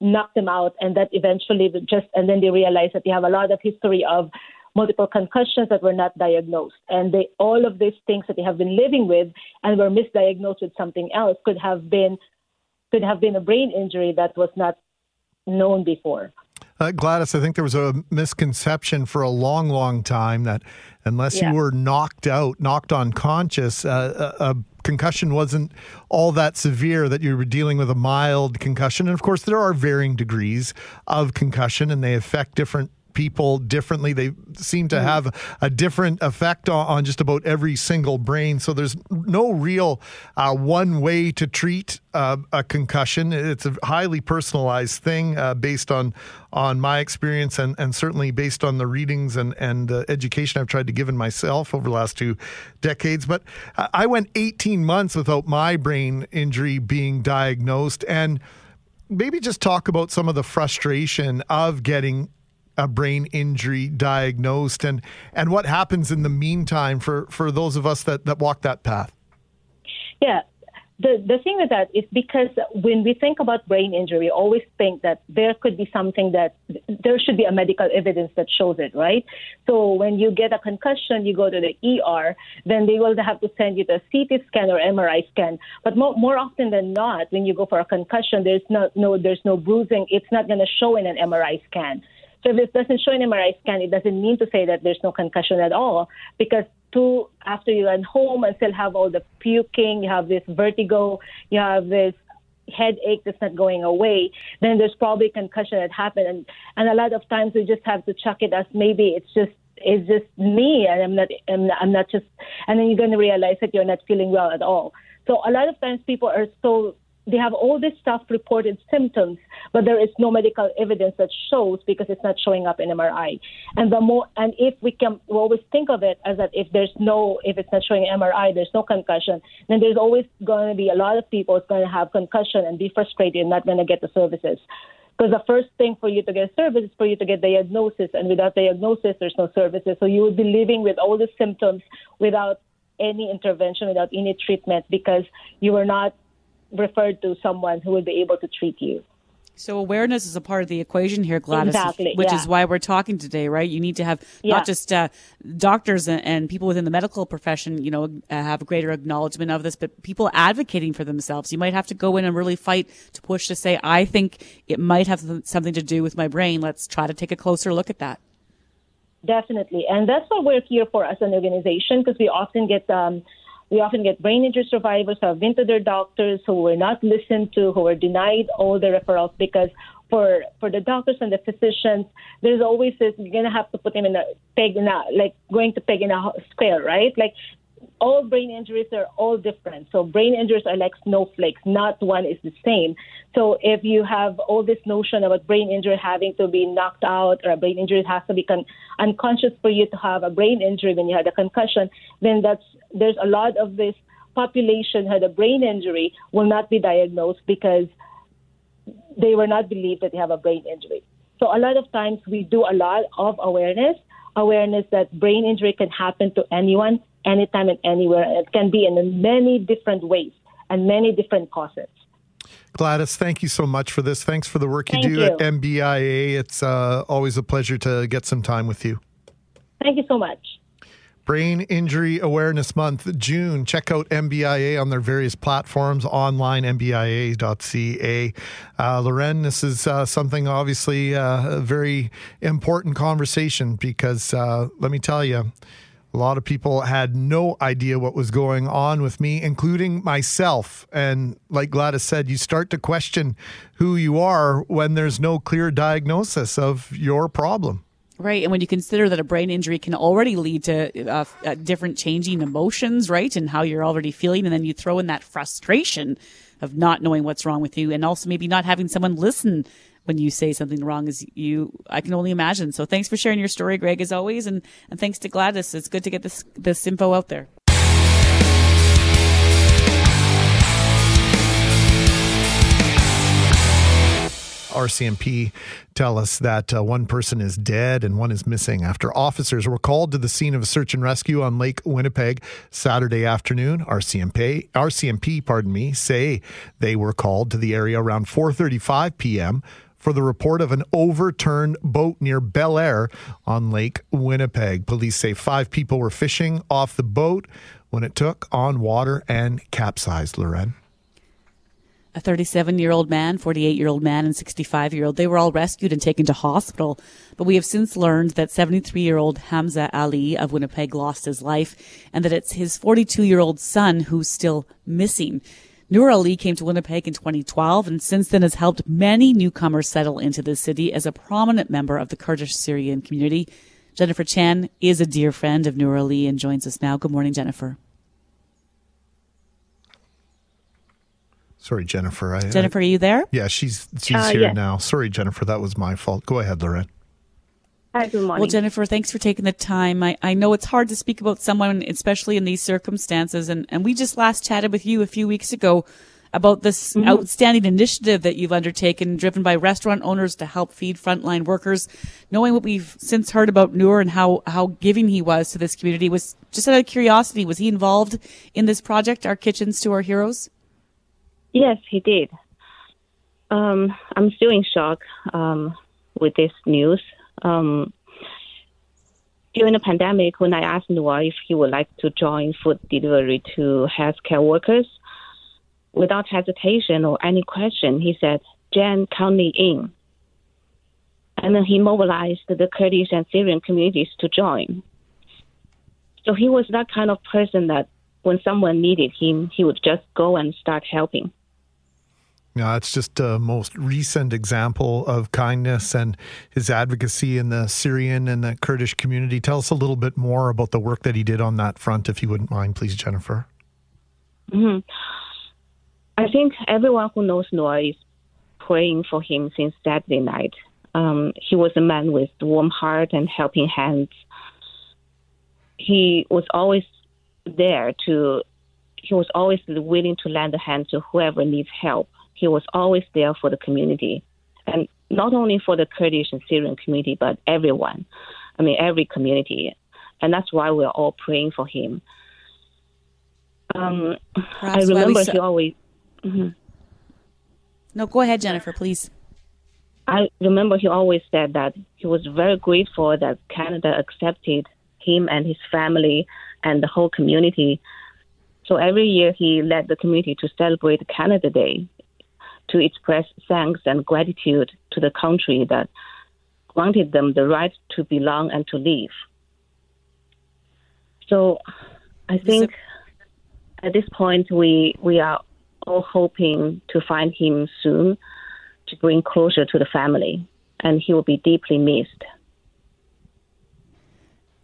knocked them out, and that eventually just and then they realized that they have a lot of history of multiple concussions that were not diagnosed, and they all of these things that they have been living with and were misdiagnosed with something else could have been could have been a brain injury that was not known before. Uh, Gladys, I think there was a misconception for a long, long time that unless Yeah. you were knocked out, knocked unconscious, uh, a, a concussion wasn't all that severe, that you were dealing with a mild concussion. And of course, there are varying degrees of concussion and they affect different people differently. They seem to have a different effect on, on just about every single brain. So there's no real uh, one way to treat uh, a concussion. It's a highly personalized thing uh, based on on my experience and, and certainly based on the readings and, and uh, education I've tried to give in myself over the last two decades. But I I went 18 months without my brain injury being diagnosed. And maybe just talk about some of the frustration of getting a brain injury diagnosed and and what happens in the meantime for for those of us that that walk that path Yeah. The, the thing with that is because when we think about brain injury, we always think that there could be something that there should be a medical evidence that shows it, right? So when you get a concussion, you go to the ER, then they will have to send you a CT scan or MRI scan. But more, more often than not, when you go for a concussion, there's no, no there's no bruising. It's not going to show in an MRI scan. So if it doesn't show in MRI scan, it doesn't mean to say that there's no concussion at all because two after you run home and still have all the puking, you have this vertigo, you have this headache that's not going away, then there's probably concussion that happened and and a lot of times we just have to chuck it as maybe it's just it's just me and I'm not I'm not, I'm not just and then you're going to realize that you're not feeling well at all. So a lot of times people are so they have all this stuff reported symptoms, but there is no medical evidence that shows because it's not showing up in MRI. And the more, and if we can, we always think of it as that if there's no, if it's not showing MRI, there's no concussion, then there's always going to be a lot of people who's going to have concussion and be frustrated and not going to get the services. Because the first thing for you to get service is for you to get diagnosis, and without diagnosis, there's no services. So you would be living with all the symptoms without any intervention, without any treatment, because you were not referred to someone who would be able to treat you. So awareness is a part of the equation here, Gladys, Exactly, which yeah. is why we're talking today, right? You need to have Yeah. not just uh, doctors and, and people within the medical profession, you know, uh, have greater acknowledgement of this, but people advocating for themselves. You might have to go in and really fight to push to say, I think it might have something to do with my brain. Let's try to take a closer look at that. Definitely, and that's what we're here for as an organization because we often get um, we often get brain injury survivors who have been to their doctors who were not listened to, who were denied all the referrals because for for the doctors and the physicians, there's always this you're gonna have to put them in a peg in a like going to peg in a square, right? Like all brain injuries are all different. So brain injuries are like snowflakes. Not one is the same. So if you have all this notion about brain injury having to be knocked out or a brain injury has to be con- unconscious for you to have a brain injury when you had a concussion, then that's there's a lot of this population had a brain injury will not be diagnosed because they were not believed that they have a brain injury. So a lot of times we do a lot of awareness, awareness that brain injury can happen to anyone, anytime and anywhere. It can be in many different ways and many different causes. Gladys, thank you so much for this. Thanks for the work you Thank do you. at MBIA. It's uh, always a pleasure to get some time with you. Thank you so much. Brain Injury Awareness Month, June. Check out MBIA on their various platforms online, mbia.ca. Uh, Loren, this is uh, something obviously uh, a very important conversation because uh, let me tell you, a lot of people had no idea what was going on with me, including myself. And like Gladys said, you start to question who you are when there's no clear diagnosis of your problem. Right. And when you consider that a brain injury can already lead to uh, uh, different changing emotions, right? And how you're already feeling. And then you throw in that frustration of not knowing what's wrong with you and also maybe not having someone listen when you say something wrong is you, I can only imagine. So thanks for sharing your story, Greg, as always. And, and thanks to Gladys. It's good to get this, this info out there. RCMP tell us that uh, one person is dead and one is missing after officers were called to the scene of a search and rescue on Lake Winnipeg Saturday afternoon. RCMP, RCMP, pardon me, say they were called to the area around 4:35 p.m. for the report of an overturned boat near Belair on Lake Winnipeg. Police say five people were fishing off the boat when it took on water and capsized. Loren. A 37 year old man, 48 year old man, and 65 year old. They were all rescued and taken to hospital. But we have since learned that 73 year old Hamza Ali of Winnipeg lost his life and that it's his 42 year old son who's still missing. Nour Ali came to Winnipeg in 2012 and since then has helped many newcomers settle into the city as a prominent member of the Kurdish Syrian community. Jennifer Chan is a dear friend of Nour Ali and joins us now. Good morning, Jennifer. Sorry, Jennifer. I, Jennifer, are you there? Yeah, she's she's Uh, here yes. now. Sorry, Jennifer, that was my fault. Go ahead, Loren. Hi, good morning. Well, Jennifer, thanks for taking the time. I, I know it's hard to speak about someone, especially in these circumstances. And, and we just last chatted with you a few weeks ago about this Mm-hmm. outstanding initiative that you've undertaken, driven by restaurant owners to help feed frontline workers. Knowing what we've since heard about Nour and how, how giving he was to this community was just out of curiosity. Was he involved in this project, Our Kitchens to Our Heroes? Yes, he did. Um, I'm still in shock um, with this news. Um, during the pandemic, when I asked Noah if he would like to join food delivery to healthcare workers, without hesitation or any question, he said, Jen, count me in. And then he mobilized the Kurdish and Syrian communities to join. So he was that kind of person that when someone needed him, he would just go and start helping. Yeah, it's just a most recent example of kindness and his advocacy in the Syrian and the Kurdish community. Tell us a little bit more about the work that he did on that front, if you wouldn't mind, please, Jennifer. hmm I think everyone who knows Noah is praying for him since Saturday night. Um, he was a man with warm heart and helping hands. He was always there to. He was always willing to lend a hand to whoever needs help. He was always there for the community, and not only for the Kurdish and Syrian community, but everyone. I mean, every community, and that's why we're all praying for him. Um, I Perhaps why we remember saw- he always. mhm. No, go ahead, Jennifer, please. I remember he always said that he was very grateful that Canada accepted him and his family and the whole community. So every year he led the community to celebrate Canada Day to express thanks and gratitude to the country that granted them the right to belong and to live. So I think at this point we we are all hoping to find him soon to bring closure to the family, and he will be deeply missed.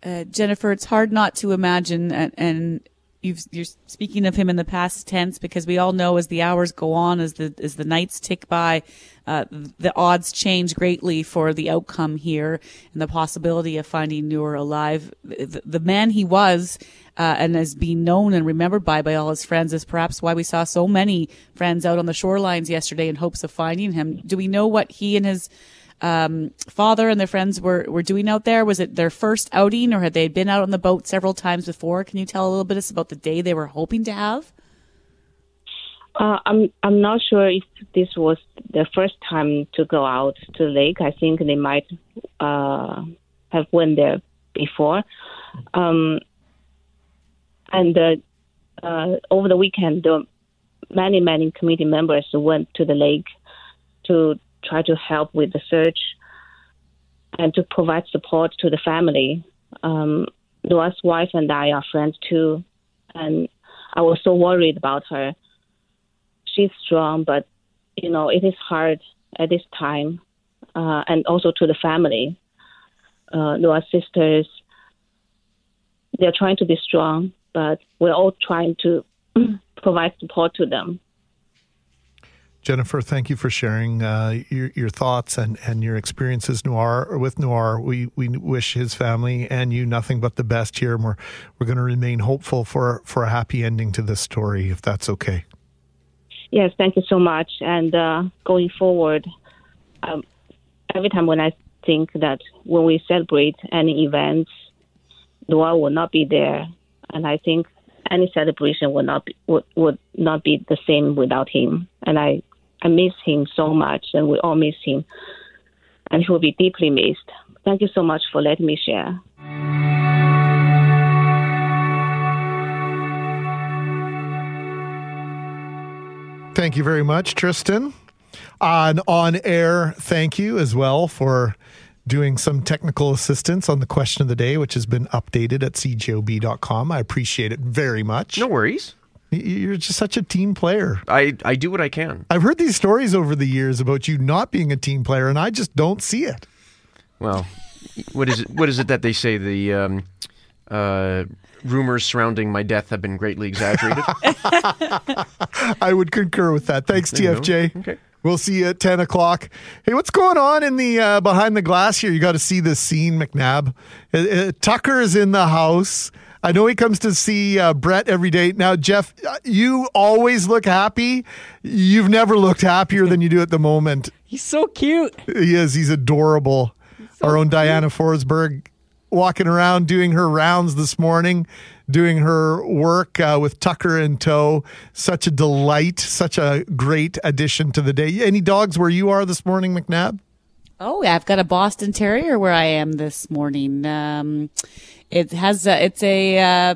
Uh, Jennifer, it's hard not to imagine, and, and you've, you're speaking of him in the past tense because we all know as the hours go on, as the as the nights tick by, uh, the odds change greatly for the outcome here and the possibility of finding Nour alive. The, the man he was, uh, and has been known and remembered by by all his friends is perhaps why we saw so many friends out on the shorelines yesterday in hopes of finding him. Do we know what he and his um, father and their friends were, were doing out there? Was it their first outing or had they been out on the boat several times before? Can you tell a little bit about the day they were hoping to have? Uh, I'm I'm not sure if this was the first time to go out to the lake. I think they might uh, have went there before. Um, and uh, uh, over the weekend, many many committee members went to the lake to try to help with the search and to provide support to the family. Um, Noah's wife and I are friends too, and I was so worried about her. She's strong, but you know it is hard at this time, uh, and also to the family. Uh, Noah's sisters, they're trying to be strong, but we're all trying to provide support to them. Jennifer, thank you for sharing uh, your, your thoughts and, and your experiences Nour with Nour. We we wish his family and you nothing but the best here, and we're we're going to remain hopeful for for a happy ending to this story, if that's okay. Yes, thank you so much. And uh, going forward, um, every time when I think that when we celebrate any events, Nour will not be there, and I think any celebration would not be, would, would not be the same without him. And I I miss him so much, and we all miss him. And he will be deeply missed. Thank you so much for letting me share. Thank you very much, Tristan. On on air, thank you as well for doing some technical assistance on the question of the day, which has been updated at cjob.com. I appreciate it very much. No worries. You're just such a team player. I, I do what I can. I've heard these stories over the years about you not being a team player, and I just don't see it. Well, what is it? What is it that they say? The um, uh, rumors surrounding my death have been greatly exaggerated. I would concur with that. Thanks, There TFJ. Okay. We'll see you at 10 o'clock. Hey, what's going on in the uh, behind the glass here? You got to see this scene, McNabb. Uh, uh, Tucker is in the house. I know he comes to see uh, Brett every day. Now, Jeff, uh, you always look happy. You've never looked happier than you do at the moment. He's so cute. He is. He's adorable. Our own Diana Forsberg walking around doing her rounds this morning, doing her work uh, with Tucker in tow. Such a delight. Such a great addition to the day. Any dogs where you are this morning, McNabb? Oh, yeah, I've got a Boston Terrier where I am this morning. Um, it has a, it's a uh,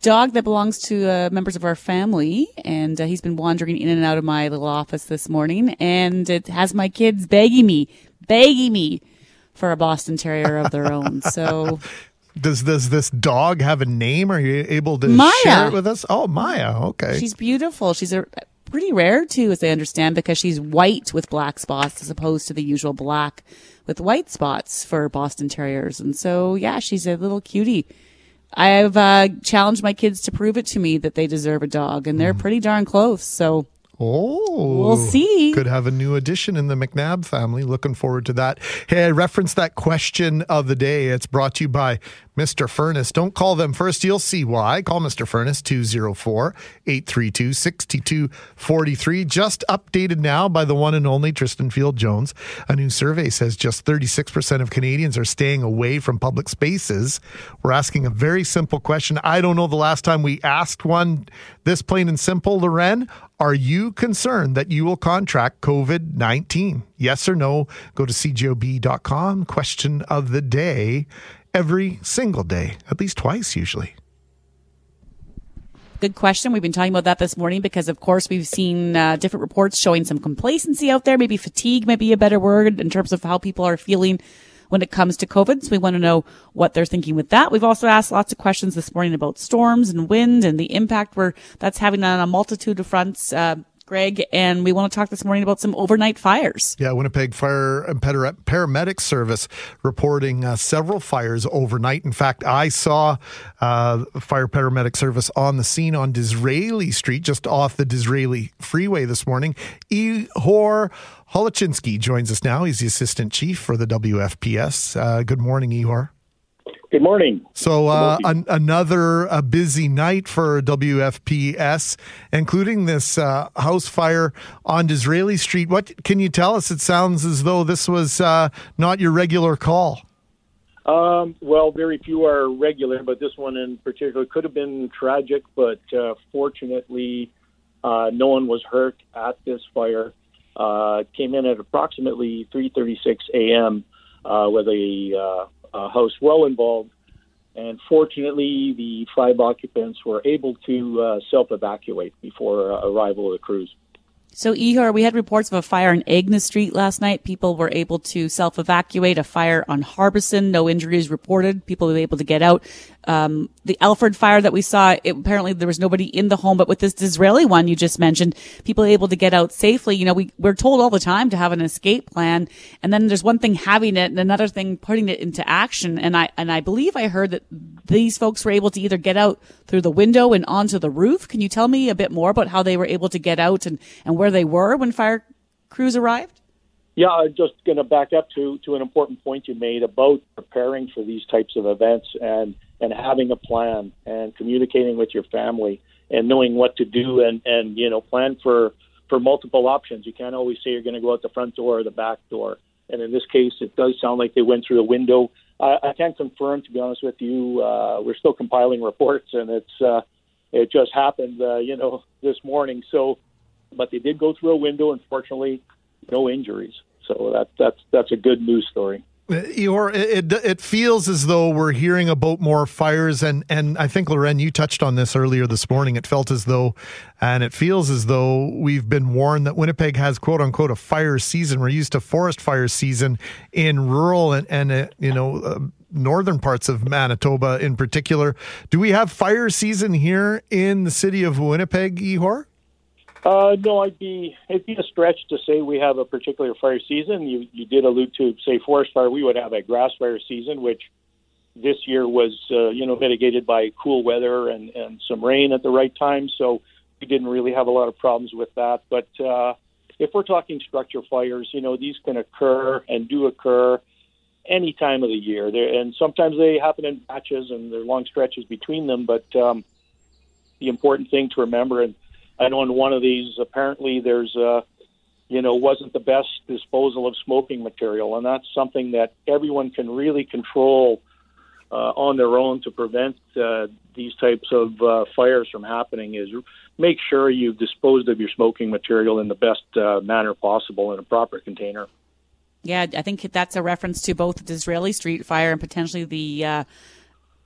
dog that belongs to uh, members of our family, and uh, he's been wandering in and out of my little office this morning, and it has my kids begging me, begging me for a Boston Terrier of their own. So Does does this dog have a name? Are you able to Maya. share it with us? Oh, Maya. Okay. she's beautiful. She's a pretty rare too, as I understand, because she's white with black spots as opposed to the usual black with white spots for Boston Terriers. And so, yeah, she's a little cutie. I've uh, challenged my kids to prove it to me that they deserve a dog, and they're pretty darn close. So Oh, We'll see. Could have a new addition in the McNabb family. Looking forward to that. Hey, I referenced that question of the day. It's brought to you by Mr. Furnace. Don't call them first. You'll see why. Call Mr. Furnace 204 832 6243. Just updated now by the one and only Tristan Field Jones. A new survey says just 36% of Canadians are staying away from public spaces. We're asking a very simple question. I don't know the last time we asked one this plain and simple, Loren. Are you concerned that you will contract COVID 19? Yes or no? Go to cjob.com. Question of the day every single day, at least twice usually. Good question. We've been talking about that this morning because, of course, we've seen uh, different reports showing some complacency out there. Maybe fatigue might be a better word in terms of how people are feeling when it comes to COVID. So we want to know what they're thinking with that. We've also asked lots of questions this morning about storms and wind and the impact where that's having on a multitude of fronts. Uh, Greg, and we want to talk this morning about some overnight fires. Yeah, Winnipeg Fire and Paramedic Service reporting uh, several fires overnight. In fact, I saw uh, Fire Paramedic Service on the scene on Disraeli Street, just off the Disraeli Freeway this morning. Ihor Holochinsky joins us now. He's the Assistant Chief for the WFPS. Uh, good morning, Ihor. Good morning. So uh, an, another uh, busy night for WFPS, including this uh, house fire on Disraeli Street. What can you tell us? It sounds as though this was uh, not your regular call. Um, well, very few are regular, but this one in particular could have been tragic. But uh, fortunately, uh, no one was hurt at this fire. came in at approximately 3:36 a.m. with a uh, house well involved. And fortunately, the five occupants were able to uh, self evacuate before uh, arrival of the crews. So, Ihor, we had reports of a fire in Agnes Street last night. People were able to self evacuate. A fire on Harbison, no injuries reported. People were able to get out. Um, the Alfred fire that we saw, it, apparently there was nobody in the home, but with this Disraeli one you just mentioned, people able to get out safely. You know, we, we're told all the time to have an escape plan. And then there's one thing having it and another thing putting it into action. And I, and I believe I heard that these folks were able to either get out through the window and onto the roof. Can you tell me a bit more about how they were able to get out and, and where they were when fire crews arrived? Yeah, I'm just going to back up to, to an important point you made about preparing for these types of events and, and having a plan and communicating with your family and knowing what to do and, and you know plan for, for multiple options. You can't always say you're going to go out the front door or the back door. And in this case, it does sound like they went through the window. I, I can't confirm, to be honest with you. Uh, we're still compiling reports, and it's uh, it just happened, uh, you know, this morning. So, but they did go through a window. Unfortunately, no injuries. So that that's that's a good news story. Or it, it, it feels as though we're hearing about more fires, and and I think Loren, you touched on this earlier this morning. It felt as though, and it feels as though we've been warned that Winnipeg has quote unquote a fire season. We're used to forest fire season in rural and and uh, you know. Uh, northern parts of Manitoba in particular. Do we have fire season here in the city of Winnipeg, Ihor? Uh, no, I'd be it'd be a stretch to say we have a particular fire season. You you did allude to say forest fire. We would have a grass fire season, which this year was uh, you know mitigated by cool weather and and some rain at the right time. So we didn't really have a lot of problems with that. But uh, if we're talking structure fires, you know these can occur and do occur any time of the year. They're, and sometimes they happen in batches and there are long stretches between them. But um, the important thing to remember and I know in one of these, apparently there's a, you know, wasn't the best disposal of smoking material, and that's something that everyone can really control uh, on their own to prevent uh, these types of uh, fires from happening. Is make sure you've disposed of your smoking material in the best uh, manner possible in a proper container. Yeah, I think that's a reference to both the Disraeli Street fire and potentially the uh,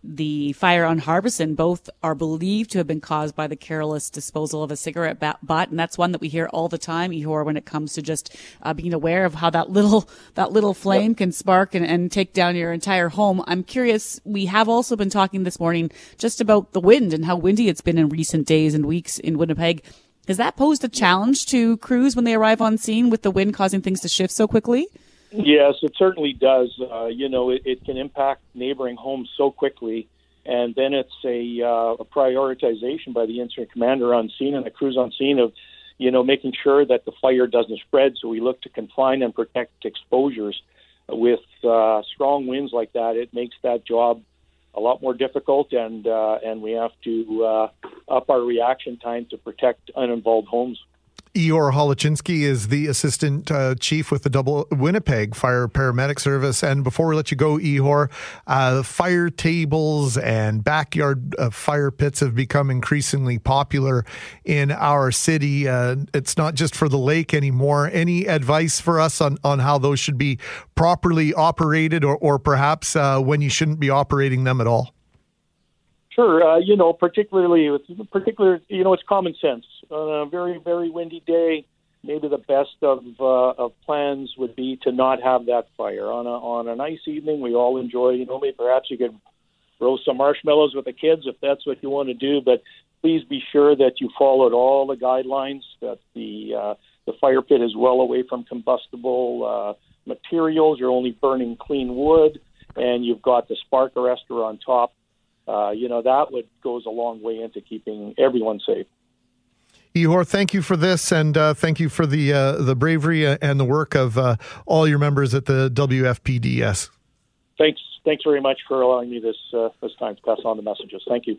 the fire on Harbison both are believed to have been caused by the careless disposal of a cigarette butt, and that's one that we hear all the time, Ihor, when it comes to just uh, being aware of how that little that little flame can spark and, and take down your entire home. I'm curious. We have also been talking this morning just about the wind and how windy it's been in recent days and weeks in Winnipeg. Has that posed a challenge to crews when they arrive on scene with the wind causing things to shift so quickly? Yes, it certainly does. Uh, you know, it, it can impact neighboring homes so quickly, and then it's a, uh, a prioritization by the incident commander on scene and the crews on scene of, you know, making sure that the fire doesn't spread. So we look to confine and protect exposures. With uh, strong winds like that, it makes that job a lot more difficult, and uh, and we have to uh, up our reaction time to protect uninvolved homes. Ihor Holochinsky is the assistant uh, chief with the Double Winnipeg Fire Paramedic Service. And before we let you go, Ihor, uh, fire tables and backyard uh, fire pits have become increasingly popular in our city. Uh, it's not just for the lake anymore. Any advice for us on, on how those should be properly operated or, or perhaps uh, when you shouldn't be operating them at all? Sure. Uh, you know, particularly with particular, you know, it's common sense. On a very very windy day, maybe the best of uh, of plans would be to not have that fire. On a on a nice evening, we all enjoy. You know, maybe perhaps you could roast some marshmallows with the kids if that's what you want to do. But please be sure that you followed all the guidelines. That the uh, the fire pit is well away from combustible uh, materials. You're only burning clean wood, and you've got the spark arrestor on top. Uh, you know that would goes a long way into keeping everyone safe. Ihor, thank you for this, and uh, thank you for the uh, the bravery and the work of uh, all your members at the WFPDS. Thanks, thanks very much for allowing me this uh, this time to pass on the messages. Thank you.